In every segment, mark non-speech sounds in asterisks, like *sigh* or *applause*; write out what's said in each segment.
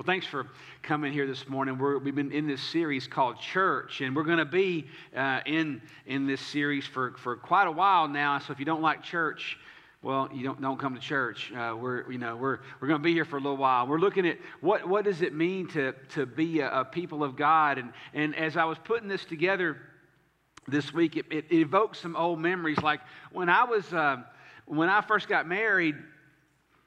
Well, thanks for coming here this morning. we have been in this series called Church, and we're going to be uh, in, in this series for, for quite a while now. So if you don't like church, well, you don't, don't come to church. Uh, we're, you know, we're, we're going to be here for a little while. We're looking at what, what does it mean to, to be a, a people of God. And, and as I was putting this together this week, it, it, it evoked some old memories. Like when I was, uh, when I first got married,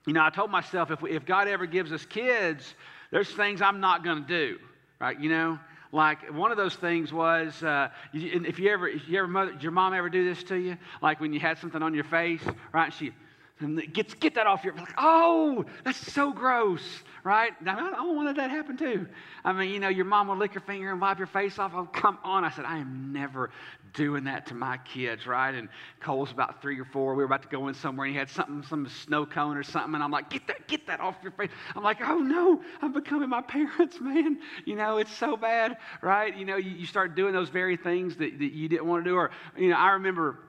you know, I told myself if, if God ever gives us kids, there's things I'm not going to do, right? You know, like one of those things was uh, if you ever, if you ever mother, did your mom ever do this to you? Like when you had something on your face, right? She get, get that off your, like, oh, that's so gross right? I, don't want that to happen too. I mean, you know, your mom will lick your finger and wipe your face off. Oh, come on. I said, I am never doing that to my kids, right? And Cole's about three or four. We were about to go in somewhere and he had something, some snow cone or something. And I'm like, get that, get that off your face. I'm like, oh no, I'm becoming my *laughs* parents, man. You know, it's so bad, right? You know, you, you start doing those very things that, that you didn't want to do. Or, you know, I remember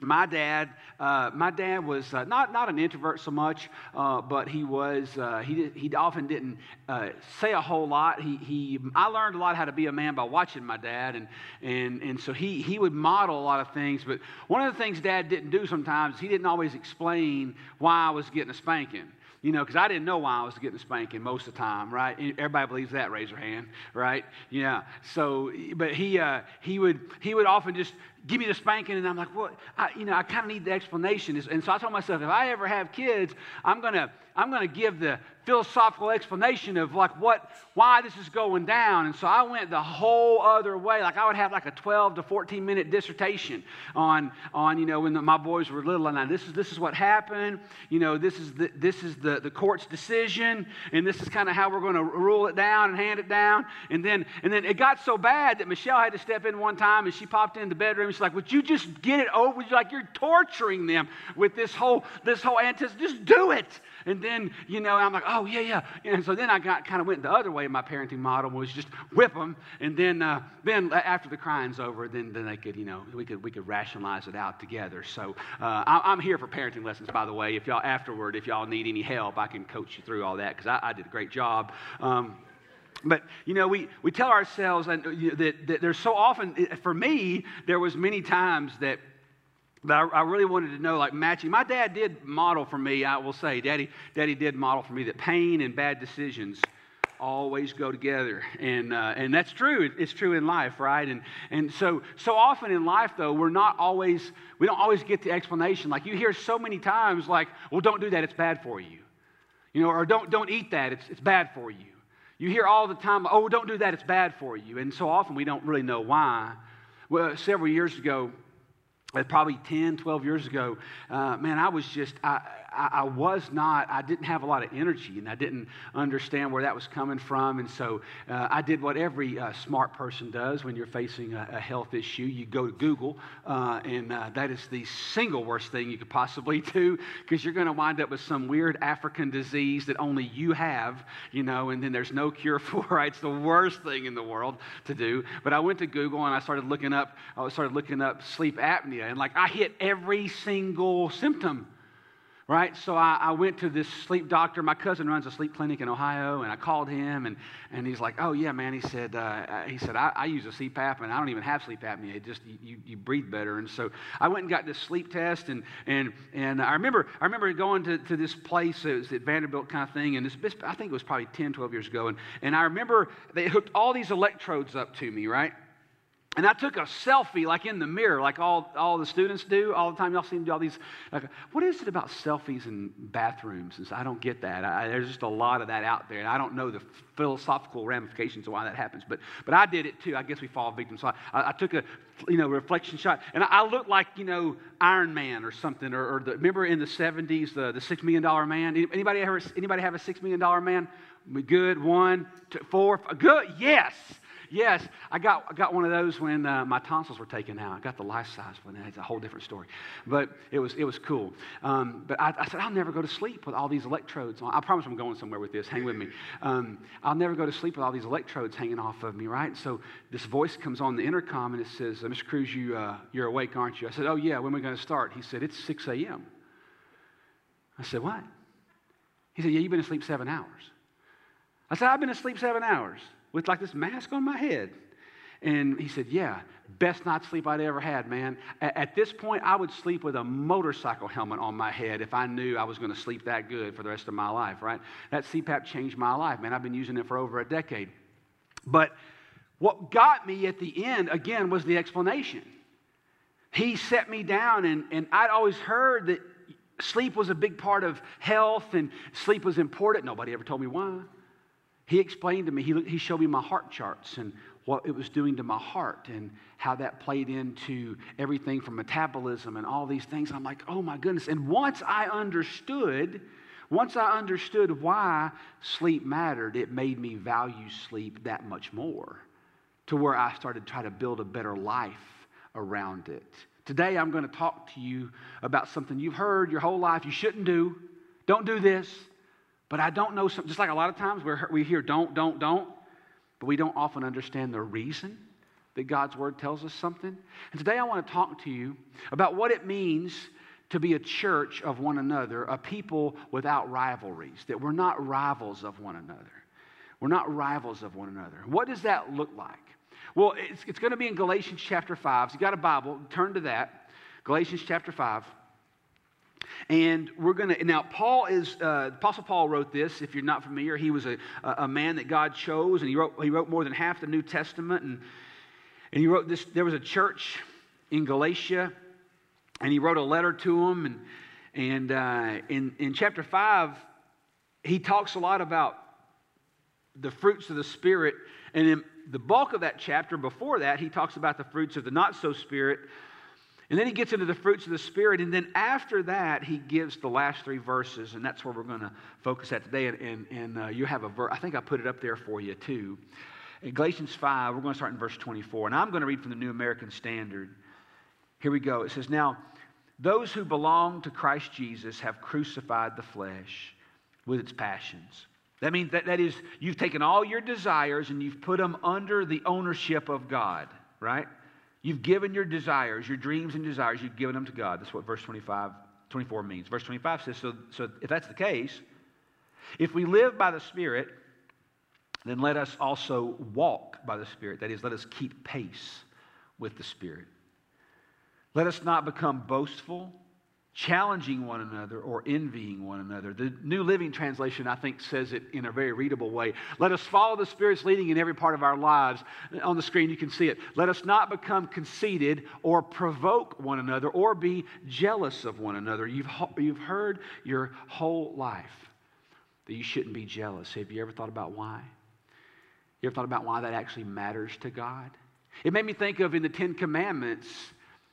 my dad, uh, my dad was uh, not, not an introvert so much, uh, but he was, uh, he, he often didn't uh, say a whole lot. He, he, I learned a lot how to be a man by watching my dad, and, and, and so he, he would model a lot of things. But one of the things dad didn't do sometimes, he didn't always explain why I was getting a spanking. You know, because I didn't know why I was getting a spanking most of the time, right? Everybody believes that. Raise your hand, right? Yeah. So, but he uh, he would he would often just give me the spanking, and I'm like, what? Well, you know, I kind of need the explanation. And so I told myself, if I ever have kids, I'm gonna I'm gonna give the philosophical explanation of like what why this is going down and so i went the whole other way like i would have like a 12 to 14 minute dissertation on on you know when the, my boys were little and I, this is this is what happened you know this is the, this is the, the court's decision and this is kind of how we're going to rule it down and hand it down and then and then it got so bad that michelle had to step in one time and she popped in the bedroom like would you just get it over like you're torturing them with this whole this whole antis just do it and then, you know, I'm like, oh, yeah, yeah. And so then I got kind of went the other way. My parenting model was just whip them. And then, uh, then after the crying's over, then, then they could, you know, we could, we could rationalize it out together. So uh, I, am here for parenting lessons, by the way. If y'all afterward, if y'all need any help, I can coach you through all that because I, I, did a great job. Um, but you know we, we tell ourselves that, that there's so often for me there was many times that I, I, really wanted to know, like matching. My dad did model for me, I will say, Daddy, Daddy did model for me that pain and bad decisions always go together. And, uh, and that's true. It's true in life, right? And, and so, so often in life, though, we're not always, we don't always get the explanation. Like you hear so many times, like, well, don't do that, it's bad for you. You know, or don't, don't eat that, it's, it's bad for you. You hear all the time, oh, don't do that, it's bad for you. And so often we don't really know why. Well, several years ago, uh, probably 10, 12 years ago, uh, man, I was just, I, I, I, was not, I didn't have a lot of energy and I didn't understand where that was coming from. And so uh, I did what every uh, smart person does when you're facing a, a health issue. You go to Google, uh, and uh, that is the single worst thing you could possibly *laughs* do because you're going to wind up with some weird African disease that only you have, you know, and then there's no cure *laughs* for it. It's the worst thing in the world to do. But I went to Google and I started looking up, I started looking up sleep apnea, and like I hit every single symptom right? So I, I, went to this sleep doctor. My cousin runs a sleep clinic in Ohio, and I called him, and, and he's like, "Oh yeah, man." He said, uh, "He said I, I, use a CPAP, and I don't even have sleep apnea. It just you, you breathe better." And so I went and got this sleep test, and and and I remember I remember going to, to this place. It was at Vanderbilt kind of thing, and this I think it was probably 10, 12 years ago, and and I remember they hooked all these electrodes up to me, right? And I took a selfie, like in the mirror, like all, all the students do all the time. Y'all seem to do all these. Like, what is it about selfies in bathrooms? I don't get that. I, there's just a lot of that out there. And I don't know the philosophical ramifications of why that happens. But, but I did it too. I guess we fall victim. So I, I took a you know, reflection shot. And I, I looked like, you know, Iron Man or something. Or, or the, remember in the 70s, the, the $6 million man? Anybody, ever, anybody have a $6 million man? Good. One, two, four. Good. Yes. Yes, I got, I got one of those when uh, my tonsils were taken out. I got the life size one. It's a whole different story. But it was, it was cool. Um, but I, I, said, I'll never go to sleep with all these electrodes. I promise I'm going somewhere with this. Hang with me. Um, I'll never go to sleep with all these electrodes hanging off of me, right? So this voice comes on the intercom and it says, Mr. Cruz, you, uh, you're awake, aren't you? I said, Oh, yeah, when are we going to start? He said, It's 6 a.m. I said, What? He said, Yeah, you've been asleep seven hours. I said, I've been asleep seven hours with like this mask on my head. And he said, Yeah, best night's sleep I'd ever had, man. At this point, I would sleep with a motorcycle helmet on my head if I knew I was going to sleep that good for the rest of my life, right? That CPAP changed my life, man. I've been using it for over a decade. But what got me at the end, again, was the explanation. He set me down, and, and I'd always heard that sleep was a big part of health and sleep was important. Nobody ever told me why. He explained to me, he, he showed me my heart charts and what it was doing to my heart and how that played into everything from metabolism and all these things. I'm like, oh my goodness. And once I understood, once I understood why sleep mattered, it made me value sleep that much more to where I started to try to build a better life around it. Today, I'm going to talk to you about something you've heard your whole life you shouldn't do. Don't do this. But I don't know, some, just like a lot of times we we hear don't, don't, don't, but we don't often understand the reason that God's word tells us something. And today I want to talk to you about what it means to be a church of one another, a people without rivalries, that we're not rivals of one another. We're not rivals of one another. What does that look like? Well, it's, it's going to be in Galatians chapter 5. So you got a Bible, turn to that. Galatians chapter 5. And we're going to, now, Paul is, uh, Apostle Paul wrote this. If you're not familiar, he was a, a man that God chose, and he wrote, he wrote more than half the New Testament. And, and he wrote this, there was a church in Galatia, and he wrote a letter to them. And, and uh, in, in chapter 5, he talks a lot about the fruits of the Spirit. And in the bulk of that chapter before that, he talks about the fruits of the not so Spirit. And then he gets into the fruits of the Spirit. And then after that, he gives the last three verses. And that's where we're going to focus at today. And, and, and uh, you have a verse, I think I put it up there for you too. In Galatians 5, we're going to start in verse 24. And I'm going to read from the New American Standard. Here we go. It says, Now, those who belong to Christ Jesus have crucified the flesh with its passions. That means that, that is, you've taken all your desires and you've put them under the ownership of God, right? You've given your desires, your dreams and desires, you've given them to God. That's what verse 25, 24 means. Verse 25 says, so, so if that's the case, if we live by the Spirit, then let us also walk by the Spirit. That is, let us keep pace with the Spirit. Let us not become boastful challenging one another or envying one another. The New Living Translation, I think, says it in a very readable way. Let us follow the Spirit's leading in every part of our lives. On the screen, you can see it. Let us not become conceited or provoke one another or be jealous of one another. You've, you've heard your whole life that you shouldn't be jealous. Have you ever thought about why? You ever thought about why that actually matters to God? It made me think of in the Ten Commandments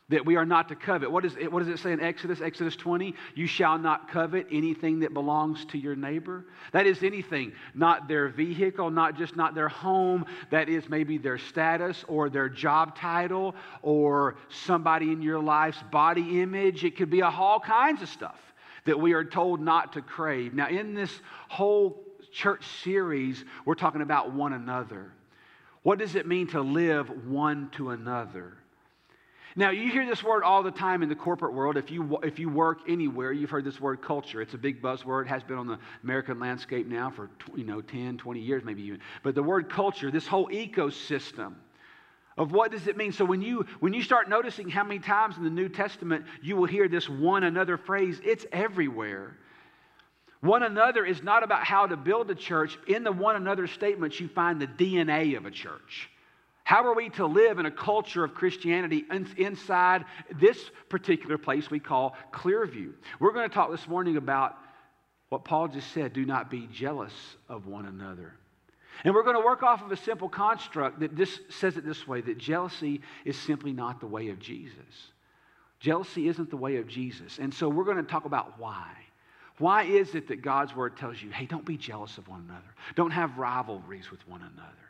that we are not to covet. What, is it, what does it say in Exodus? Exodus 20? You shall not covet anything that belongs to your neighbor. That is anything, not their vehicle, not just not their home. That is maybe their status or their job title or somebody in your life's body image. It could be all kinds of stuff that we are told not to crave. Now, in this whole church series, we're talking about one another. What does it mean to live one to another? Now, you hear this word all the time in the corporate world. If you, if you work anywhere, you've heard this word culture. It's a big buzzword. It has been on the American landscape now for you know, 10, 20 years, maybe even. But the word culture, this whole ecosystem of what does it mean? So when you, when you start noticing how many times in the New Testament you will hear this one another phrase, it's everywhere. One another is not about how to build a church. In the one another statements, you find the DNA of a church. How are we to live in a culture of Christianity inside this particular place we call Clearview? We're going to talk this morning about what Paul just said do not be jealous of one another. And we're going to work off of a simple construct that this says it this way that jealousy is simply not the way of Jesus. Jealousy isn't the way of Jesus. And so we're going to talk about why. Why is it that God's word tells you, hey, don't be jealous of one another? Don't have rivalries with one another.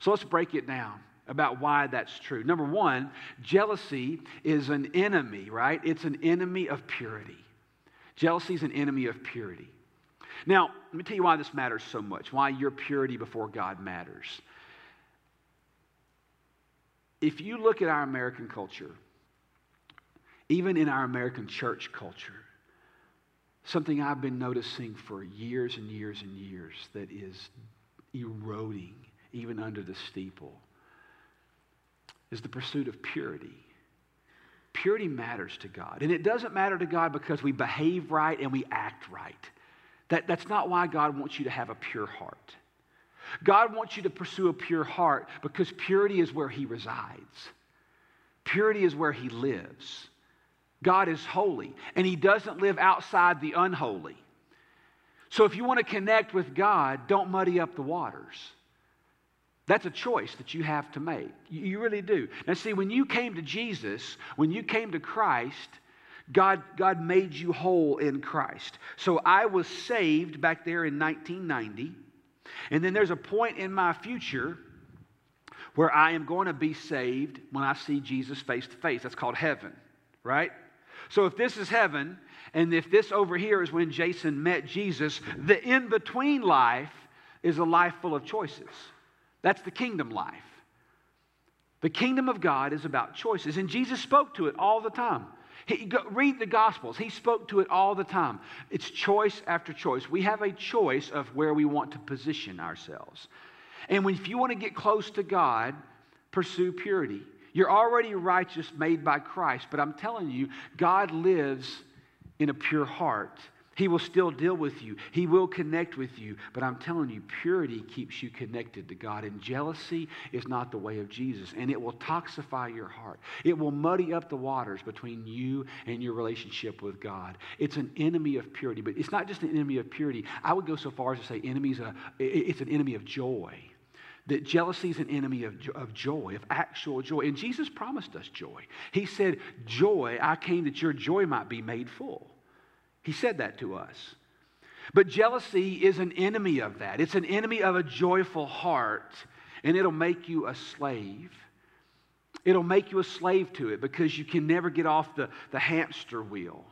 So let's break it down about why that's true. Number one, jealousy is an enemy, right? It's an enemy of purity. Jealousy is an enemy of purity. Now, let me tell you why this matters so much, why your purity before God matters. If you look at our American culture, even in our American church culture, something I've been noticing for years and years and years that is eroding even under the steeple is the pursuit of purity. Purity matters to God. And it doesn't matter to God because we behave right and we act right. That, that's not why God wants you to have a pure heart. God wants you to pursue a pure heart because purity is where He resides, purity is where He lives. God is holy, and He doesn't live outside the unholy. So if you want to connect with God, don't muddy up the waters. That's a choice that you have to make. You really do. Now, see, when you came to Jesus, when you came to Christ, God, God made you whole in Christ. So I was saved back there in 1990. And then there's a point in my future where I am going to be saved when I see Jesus face to face. That's called heaven, right? So if this is heaven, and if this over here is when Jason met Jesus, the in between life is a life full of choices. That's the kingdom life. The kingdom of God is about choices, and Jesus spoke to it all the time. He, read the Gospels. He spoke to it all the time. It's choice after choice. We have a choice of where we want to position ourselves. And when, if you want to get close to God, pursue purity. You're already righteous made by Christ, but I'm telling you, God lives in a pure heart. He will still deal with you. He will connect with you. But I'm telling you, purity keeps you connected to God. And jealousy is not the way of Jesus. And it will toxify your heart. It will muddy up the waters between you and your relationship with God. It's an enemy of purity. But it's not just an enemy of purity. I would go so far as to say enemies, a, it's an enemy of joy. That jealousy is an enemy of, of joy, of actual joy. And Jesus promised us joy. He said, Joy, I came that your joy might be made full. He said that to us. But jealousy is an enemy of that. It's an enemy of a joyful heart, and it'll make you a slave. It'll make you a slave to it because you can never get off the, the hamster wheel.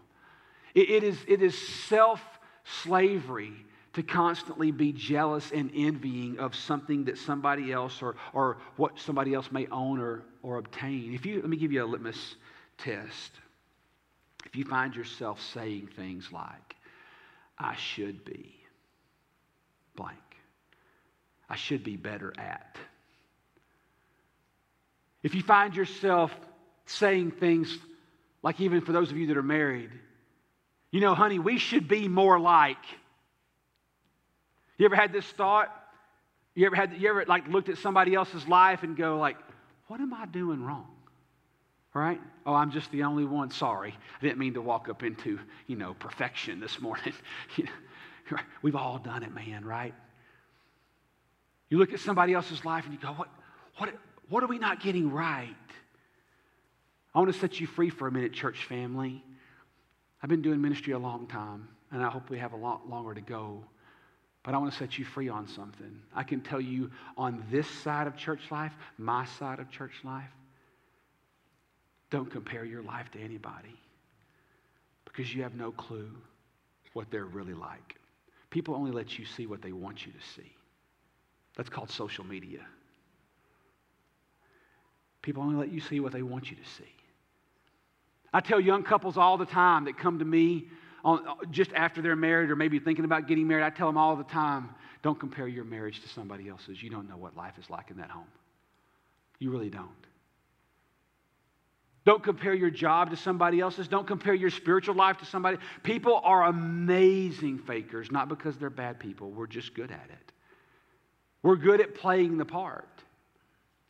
it, it is, it is self slavery to constantly be jealous and envying of something that somebody else or, or what somebody else may own or, or obtain. If you, let me give you a litmus test. If you find yourself saying things like, I should be blank, I should be better at. If you find yourself saying things like, even for those of you that are married, you know, honey, we should be more like. You ever had this thought? You ever had you ever like looked at somebody else's life and go like, what am I doing wrong? Right? Oh, I'm just the only one. Sorry. I didn't mean to walk up into, you know, perfection this morning. *laughs* We've all done it, man, right? You look at somebody else's life and you go, what, what, what are we not getting right? I want to set you free for a minute, church family. I've been doing ministry a long time, and I hope we have a lot longer to go. But I want to set you free on something. I can tell you on this side of church life, my side of church life, don't compare your life to anybody because you have no clue what they're really like. People only let you see what they want you to see. That's called social media. People only let you see what they want you to see. I tell young couples all the time that come to me on, just after they're married or maybe thinking about getting married, I tell them all the time don't compare your marriage to somebody else's. You don't know what life is like in that home. You really don't. Don't compare your job to somebody else's. Don't compare your spiritual life to somebody. People are amazing fakers, not because they're bad people. We're just good at it. We're good at playing the part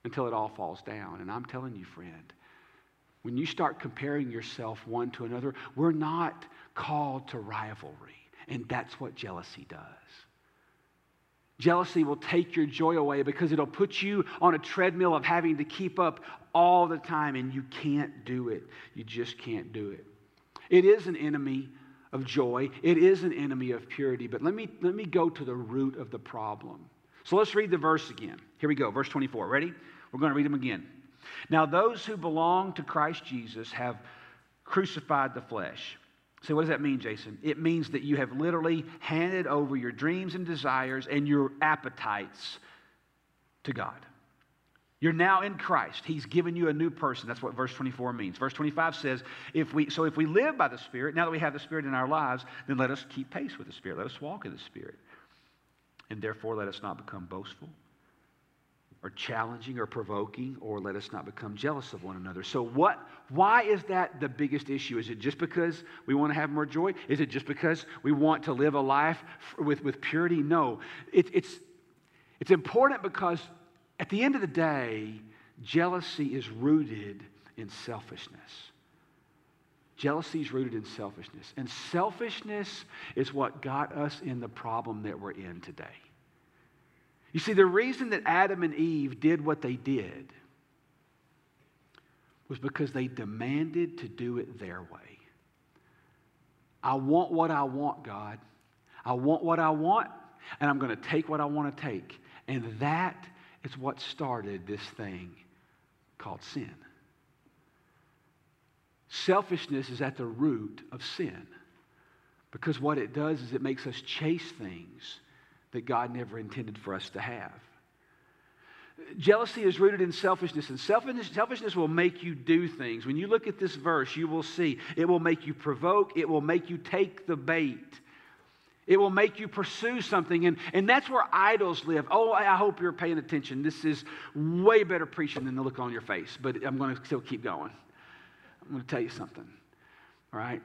until it all falls down. And I'm telling you, friend, when you start comparing yourself one to another, we're not called to rivalry. And that's what jealousy does. Jealousy will take your joy away because it'll put you on a treadmill of having to keep up all the time, and you can't do it. You just can't do it. It is an enemy of joy, it is an enemy of purity. But let me, let me go to the root of the problem. So let's read the verse again. Here we go, verse 24. Ready? We're going to read them again. Now, those who belong to Christ Jesus have crucified the flesh so, what does that mean, Jason? It means that you have literally handed over your dreams and desires and your appetites to God. You're now in Christ. He's given you a new person. That's what verse 24 means. Verse 25 says, if we, so if we live by the Spirit, now that we have the Spirit in our lives, then let us keep pace with the Spirit. Let us walk in the Spirit. And therefore, let us not become boastful or challenging or provoking, or let us not become jealous of one another. So, what, why is that the biggest issue? Is it just because we want to have more joy? Is it just because we want to live a life with, with purity? No. It, it's, it's important because at the end of the day, jealousy is rooted in selfishness. Jealousy is rooted in selfishness. And selfishness is what got us in the problem that we're in today. You see, the reason that Adam and Eve did what they did was because they demanded to do it their way. I want what I want, God. I want what I want, and I'm going to take what I want to take. And that is what started this thing called sin. Selfishness is at the root of sin because what it does is it makes us chase things that God never intended for us to have. Jealousy is rooted in selfishness, and selfishness, selfishness, will make you do things. When you look at this verse, you will see it will make you provoke, it will make you take the bait. It will make you pursue something, and, and that's where idols live. Oh, I hope you're paying attention. This is way better preaching than the look on your face, but I'm going to still keep going. I'm going to tell you something, all right?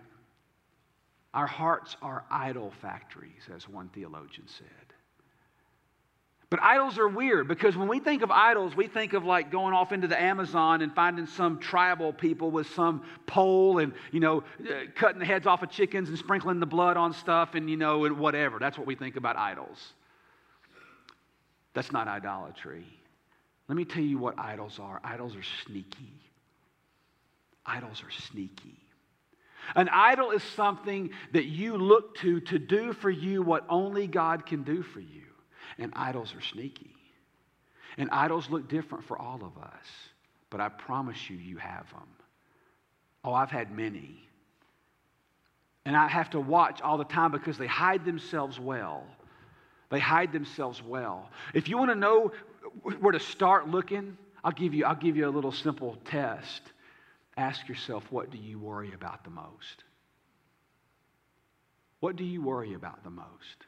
Our hearts are idol factories, as one theologian said. But idols are weird because when we think of idols, we think of like going off into the Amazon and finding some tribal people with some pole and, you know, uh, cutting the heads off of chickens and sprinkling the blood on stuff and, you know, and whatever. That's what we think about idols. That's not idolatry. Let me tell you what idols are idols are sneaky. Idols are sneaky. An idol is something that you look to to do for you what only God can do for you. And idols are sneaky. And idols look different for all of us. But I promise you, you have them. Oh, I've had many. And I have to watch all the time because they hide themselves well. They hide themselves well. If you want to know where to start looking, I'll give you, I'll give you a little simple test. Ask yourself, what do you worry about the most? What do you worry about the most?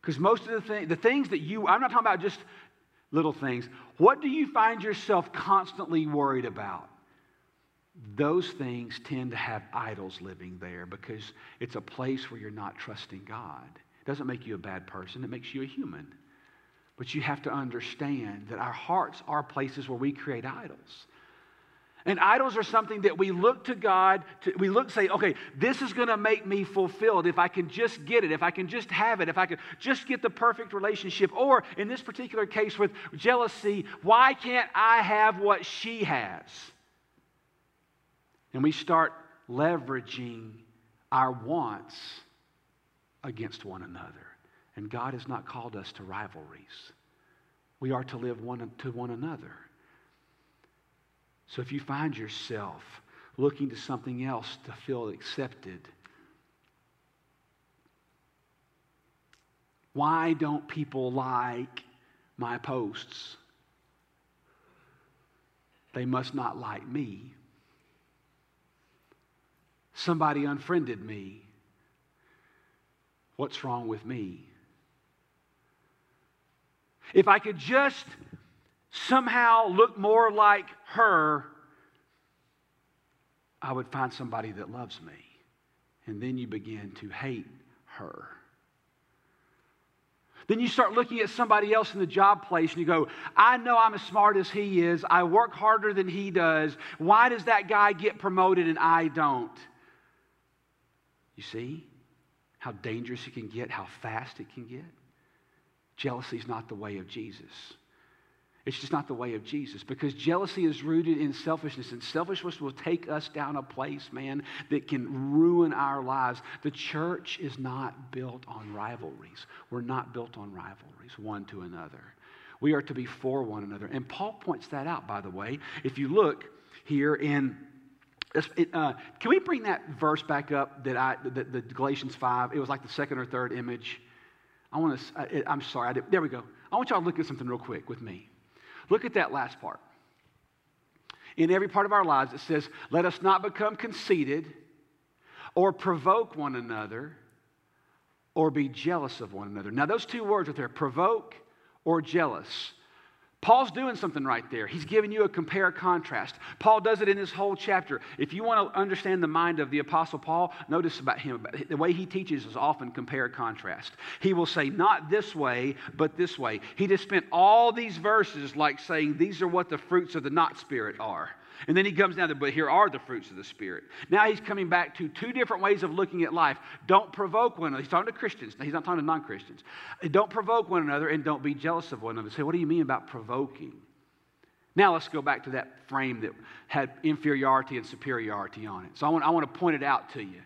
Because most of the, thing, the things that you, I'm not talking about just little things. What do you find yourself constantly worried about? Those things tend to have idols living there because it's a place where you're not trusting God. It doesn't make you a bad person, it makes you a human. But you have to understand that our hearts are places where we create idols. And idols are something that we look to God, to, we look say, okay, this is going to make me fulfilled if I can just get it, if I can just have it, if I can just get the perfect relationship. Or in this particular case with jealousy, why can't I have what she has? And we start leveraging our wants against one another. And God has not called us to rivalries. We are to live one to one another. So if you find yourself looking to something else to feel accepted, why don't people like my posts? They must not like me. Somebody unfriended me. What's wrong with me? If I could just somehow look more like her, I would find somebody that loves me. And then you begin to hate her. Then you start looking at somebody else in the job place and you go, I know I'm as smart as he is. I work harder than he does. Why does that guy get promoted and I don't? You see how dangerous it can get, how fast it can get? Jealousy is not the way of Jesus. It's just not the way of Jesus because jealousy is rooted in selfishness, and selfishness will take us down a place, man, that can ruin our lives. The church is not built on rivalries. We're not built on rivalries one to another. We are to be for one another. And Paul points that out, by the way. If you look here in uh, can we bring that verse back up that I, the, the Galatians 5? It was like the second or third image. I want to, I'm sorry, did, there we go. I want y'all to look at something real quick with me. Look at that last part. In every part of our lives, it says, Let us not become conceited or provoke one another or be jealous of one another. Now, those two words right there provoke or jealous. Paul's doing something right there. He's giving you a compare contrast. Paul does it in this whole chapter. If you want to understand the mind of the Apostle Paul, notice about him. The way he teaches is often compare contrast. He will say, not this way, but this way. He just spent all these verses like saying, these are what the fruits of the not spirit are. And then he comes down to, but here are the fruits of the Spirit. Now he's coming back to two different ways of looking at life. Don't provoke one another. He's talking to Christians. He's not talking to non Christians. Don't provoke one another and don't be jealous of one another. Say, what do you mean about provoking? Now let's go back to that frame that had inferiority and superiority on it. So I want, I want to point it out to you.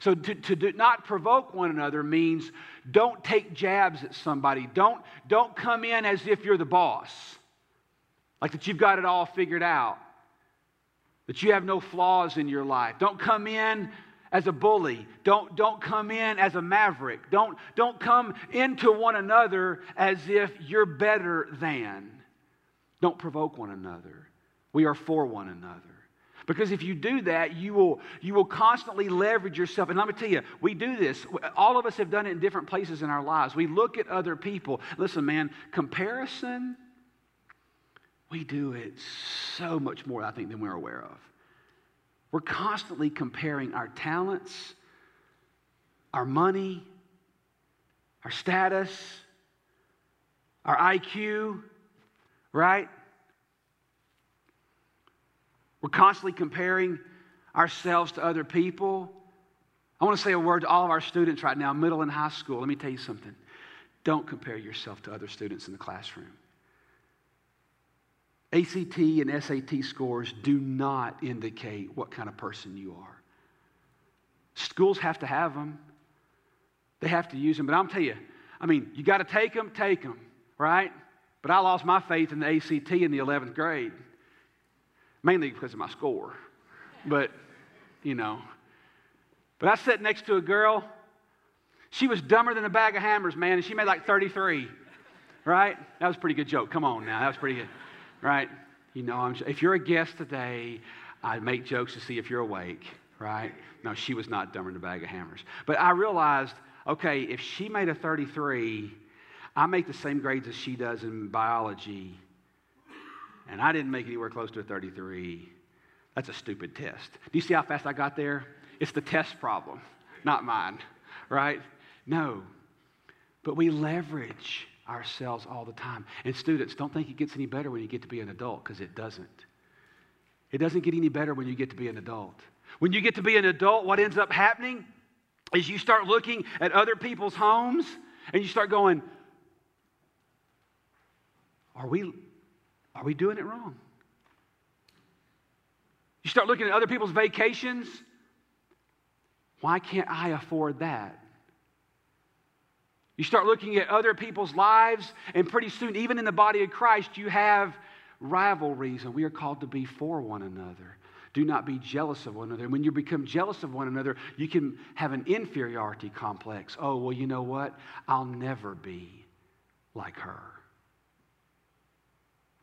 So to, to do, not provoke one another means don't take jabs at somebody. Don't, don't come in as if you're the boss, like that you've got it all figured out that you have no flaws in your life. Don't come in as a bully. Don't, don't come in as a maverick. Don't, don't come into one another as if you're better than. Don't provoke one another. We are for one another. Because if you do that, you will, you will constantly leverage yourself. And let me tell you, we do this. All of us have done it in different places in our lives. We look at other people. Listen, man, comparison we do it so much more, I think, than we're aware of. We're constantly comparing our talents, our money, our status, our IQ, right? We're constantly comparing ourselves to other people. I want to say a word to all of our students right now, middle and high school. Let me tell you something. Don't compare yourself to other students in the classroom. ACT and SAT scores do not indicate what kind of person you are. Schools have to have them, they have to use them. But I'm telling you, I mean, you got to take them, take them, right? But I lost my faith in the ACT in the 11th grade, mainly because of my score. But, you know. But I sat next to a girl. She was dumber than a bag of hammers, man, and she made like 33, right? That was a pretty good joke. Come on now, that was pretty good right? You know, I'm, if you're a guest today, I make jokes to see if you're awake, right? No, she was not dumber than a bag of hammers. But I realized, okay, if she made a 33, I make the same grades as she does in biology, and I didn't make anywhere close to a 33. That's a stupid test. Do you see how fast I got there? It's the test problem, not mine, right? No. But we leverage ourselves all the time. And students, don't think it gets any better when you get to be an adult, because it doesn't. It doesn't get any better when you get to be an adult. When you get to be an adult, what ends up happening is you start looking at other people's homes and you start going, Are we, are we doing it wrong? You start looking at other people's vacations. Why can't I afford that? You start looking at other people's lives, and pretty soon, even in the body of Christ, you have rivalries, and we are called to be for one another. Do not be jealous of one another. And when you become jealous of one another, you can have an inferiority complex. Oh, well, you know what? I'll never be like her.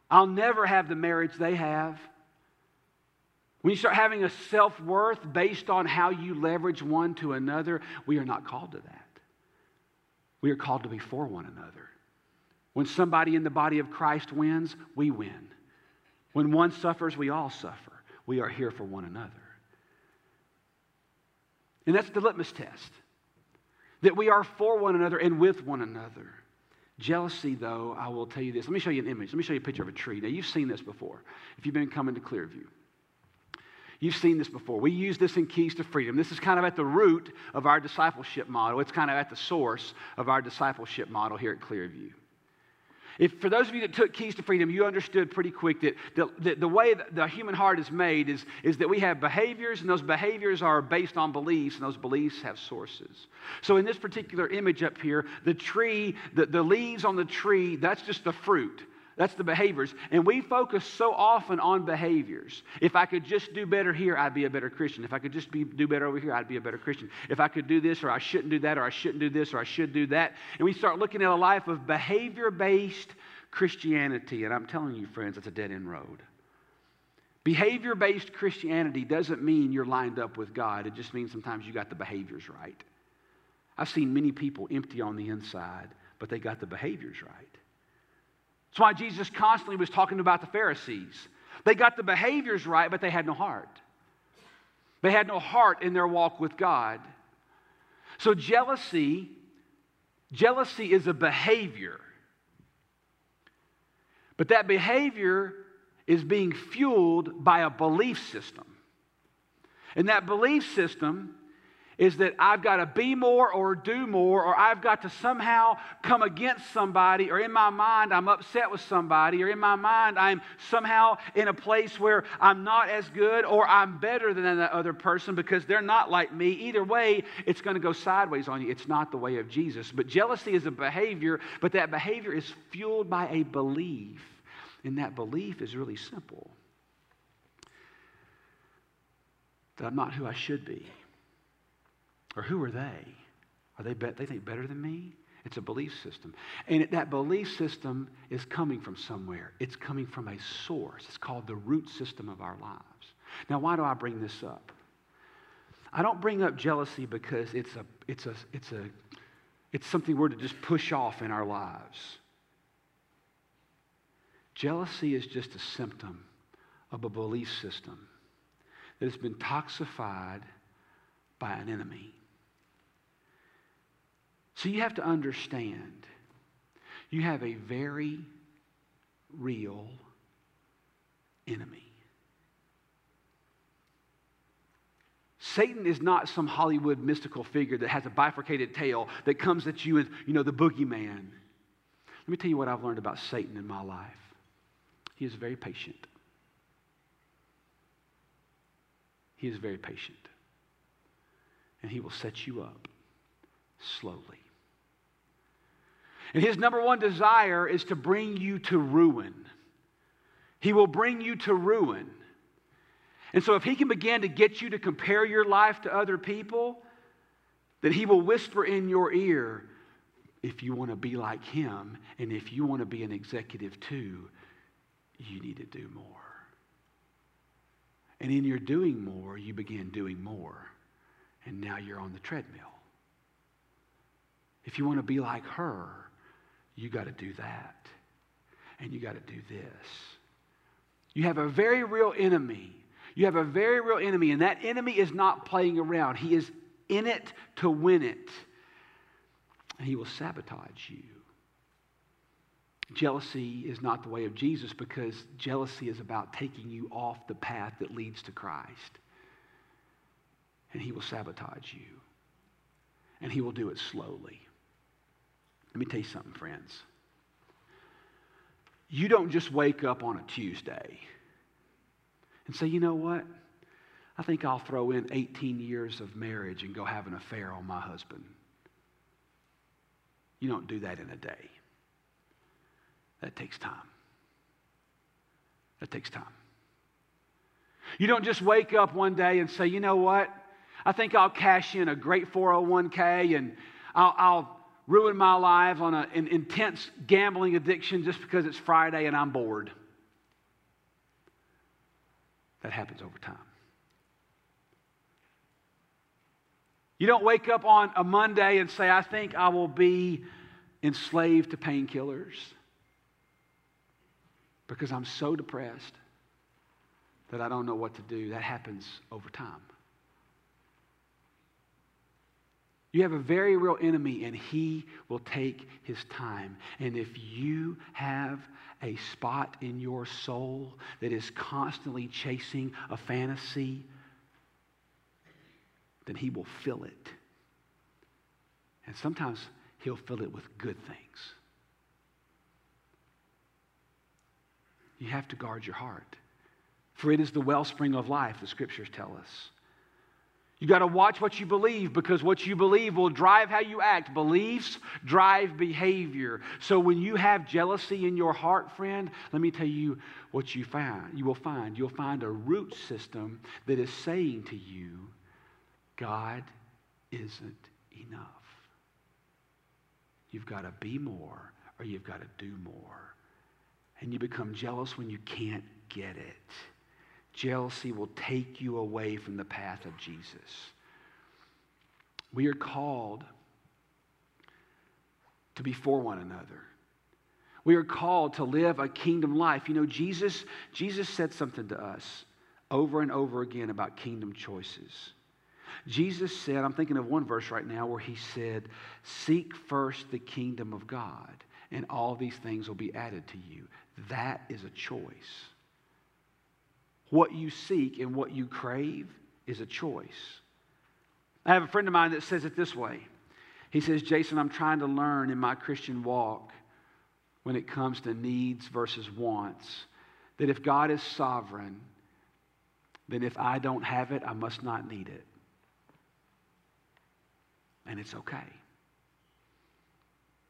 I'll never have the marriage they have. When you start having a self worth based on how you leverage one to another, we are not called to that. We are called to be for one another. When somebody in the body of Christ wins, we win. When one suffers, we all suffer. We are here for one another. And that's the litmus test that we are for one another and with one another. Jealousy, though, I will tell you this. Let me show you an image. Let me show you a picture of a tree. Now, you've seen this before if you've been coming to Clearview. You've seen this before. We use this in Keys to Freedom. This is kind of at the root of our discipleship model. It's kind of at the source of our discipleship model here at Clearview. If, for those of you that took Keys to Freedom, you understood pretty quick that the, the, way the human heart is made is, is that we have behaviors, and those behaviors are based on beliefs, and those beliefs have sources. So, in this particular image up here, the tree, the, the leaves on the tree, that's just the fruit. That's the behaviors. And we focus so often on behaviors. If I could just do better here, I'd be a better Christian. If I could just be, do better over here, I'd be a better Christian. If I could do this, or I shouldn't do that, or I shouldn't do this, or I should do that. And we start looking at a life of behavior based Christianity. And I'm telling you, friends, it's a dead end road. Behavior based Christianity doesn't mean you're lined up with God, it just means sometimes you got the behaviors right. I've seen many people empty on the inside, but they got the behaviors right. That's why Jesus constantly was talking about the Pharisees. They got the behaviors right, but they had no heart. They had no heart in their walk with God. So jealousy, jealousy is a behavior. But that behavior is being fueled by a belief system. And that belief system is that I've got to be more or do more, or I've got to somehow come against somebody, or in my mind I'm upset with somebody, or in my mind I'm somehow in a place where I'm not as good, or I'm better than that other person because they're not like me. Either way, it's going to go sideways on you. It's not the way of Jesus. But jealousy is a behavior, but that behavior is fueled by a belief. And that belief is really simple that I'm not who I should be. Or who are they? Are they, be- they think better than me? It's a belief system. And that belief system is coming from somewhere. It's coming from a source. It's called the root system of our lives. Now, why do I bring this up? I don't bring up jealousy because it's, a, it's, a, it's, a, it's something we're to just push off in our lives. Jealousy is just a symptom of a belief system that has been toxified by an enemy. So you have to understand you have a very real enemy. Satan is not some Hollywood mystical figure that has a bifurcated tail that comes at you as, you know, the boogeyman. Let me tell you what I've learned about Satan in my life. He is very patient. He is very patient. And he will set you up slowly. And his number one desire is to bring you to ruin. He will bring you to ruin. And so, if he can begin to get you to compare your life to other people, then he will whisper in your ear if you want to be like him and if you want to be an executive too, you need to do more. And in your doing more, you begin doing more. And now you're on the treadmill. If you want to be like her, you got to do that. And you got to do this. You have a very real enemy. You have a very real enemy, and that enemy is not playing around. He is in it to win it. And he will sabotage you. Jealousy is not the way of Jesus because jealousy is about taking you off the path that leads to Christ. And he will sabotage you. And he will do it slowly. Let me tell you something, friends. You don't just wake up on a Tuesday and say, you know what? I think I'll throw in 18 years of marriage and go have an affair on my husband. You don't do that in a day. That takes time. That takes time. You don't just wake up one day and say, you know what? I think I'll cash in a great 401k and I'll, I'll ruin my life on a, an intense gambling addiction just because it's Friday and I'm bored. That happens over time. You don't wake up on a Monday and say, I think I will be enslaved to painkillers because I'm so depressed that I don't know what to do. That happens over time. You have a very real enemy, and he will take his time. And if you have a spot in your soul that is constantly chasing a fantasy, then he will fill it. And sometimes he'll fill it with good things. You have to guard your heart. For it is the wellspring of life, the scriptures tell us. You got to watch what you believe because what you believe will drive how you act. Beliefs drive behavior. So when you have jealousy in your heart, friend, let me tell you what you find. You will find you'll find a root system that is saying to you, God isn't enough. You've got to be more or you've got to do more and you become jealous when you can't get it. Jealousy will take you away from the path of Jesus. We are called to be for one another. We are called to live a kingdom life. You know, Jesus, Jesus said something to us over and over again about kingdom choices. Jesus said, I'm thinking of one verse right now where he said, Seek first the kingdom of God, and all these things will be added to you. That is a choice. What you seek and what you crave is a choice. I have a friend of mine that says it this way. He says, Jason, I'm trying to learn in my Christian walk when it comes to needs versus wants that if God is sovereign, then if I don't have it, I must not need it. And it's okay.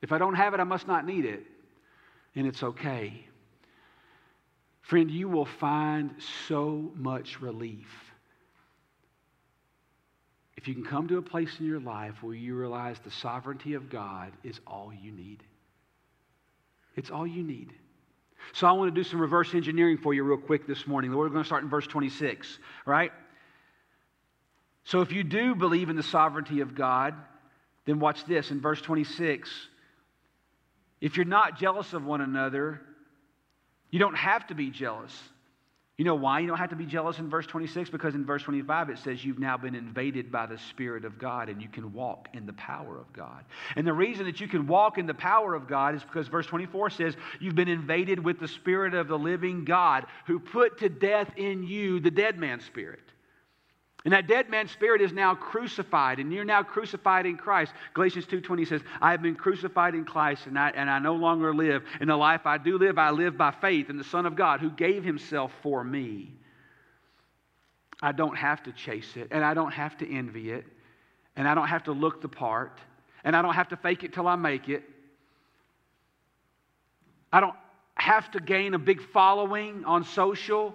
If I don't have it, I must not need it. And it's okay. Friend, you will find so much relief if you can come to a place in your life where you realize the sovereignty of God is all you need. It's all you need. So I want to do some reverse engineering for you real quick this morning. We're going to start in verse 26, right? So if you do believe in the sovereignty of God, then watch this in verse 26. If you're not jealous of one another, you don't have to be jealous. You know why you don't have to be jealous in verse 26? Because in verse 25 it says you've now been invaded by the Spirit of God and you can walk in the power of God. And the reason that you can walk in the power of God is because verse 24 says you've been invaded with the Spirit of the living God who put to death in you the dead man's spirit. And that dead man's spirit is now crucified, and you're now crucified in Christ. Galatians 2.20 says, I have been crucified in Christ, and I, and I no longer live. In the life I do live, I live by faith in the Son of God who gave himself for me. I don't have to chase it, and I don't have to envy it, and I don't have to look the part, and I don't have to fake it till I make it. I don't have to gain a big following on social.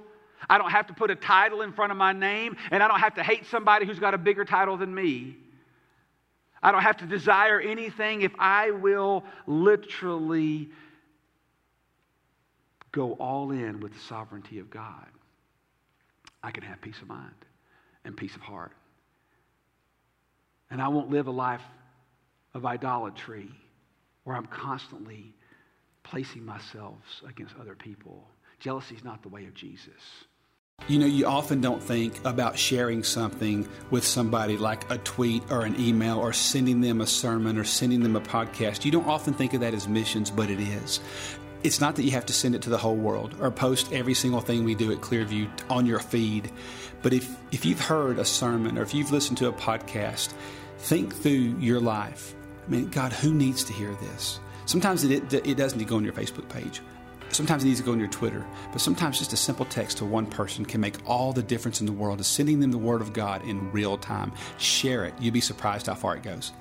I don't have to put a title in front of my name, and I don't have to hate somebody who's got a bigger title than me. I don't have to desire anything if I will literally go all in with the sovereignty of God. I can have peace of mind and peace of heart. And I won't live a life of idolatry where I'm constantly placing myself against other people. Jealousy is not the way of Jesus. You know, you often don't think about sharing something with somebody like a tweet or an email or sending them a sermon or sending them a podcast. You don't often think of that as missions, but it is. It's not that you have to send it to the whole world or post every single thing we do at Clearview on your feed. But if, if you've heard a sermon or if you've listened to a podcast, think through your life. I mean, God, who needs to hear this? Sometimes it, it, doesn't go on your Facebook page. Sometimes it needs to go on your Twitter, but sometimes just a simple text to one person can make all the difference in the world. Is sending them the Word of God in real time. Share it. You'd be surprised how far it goes.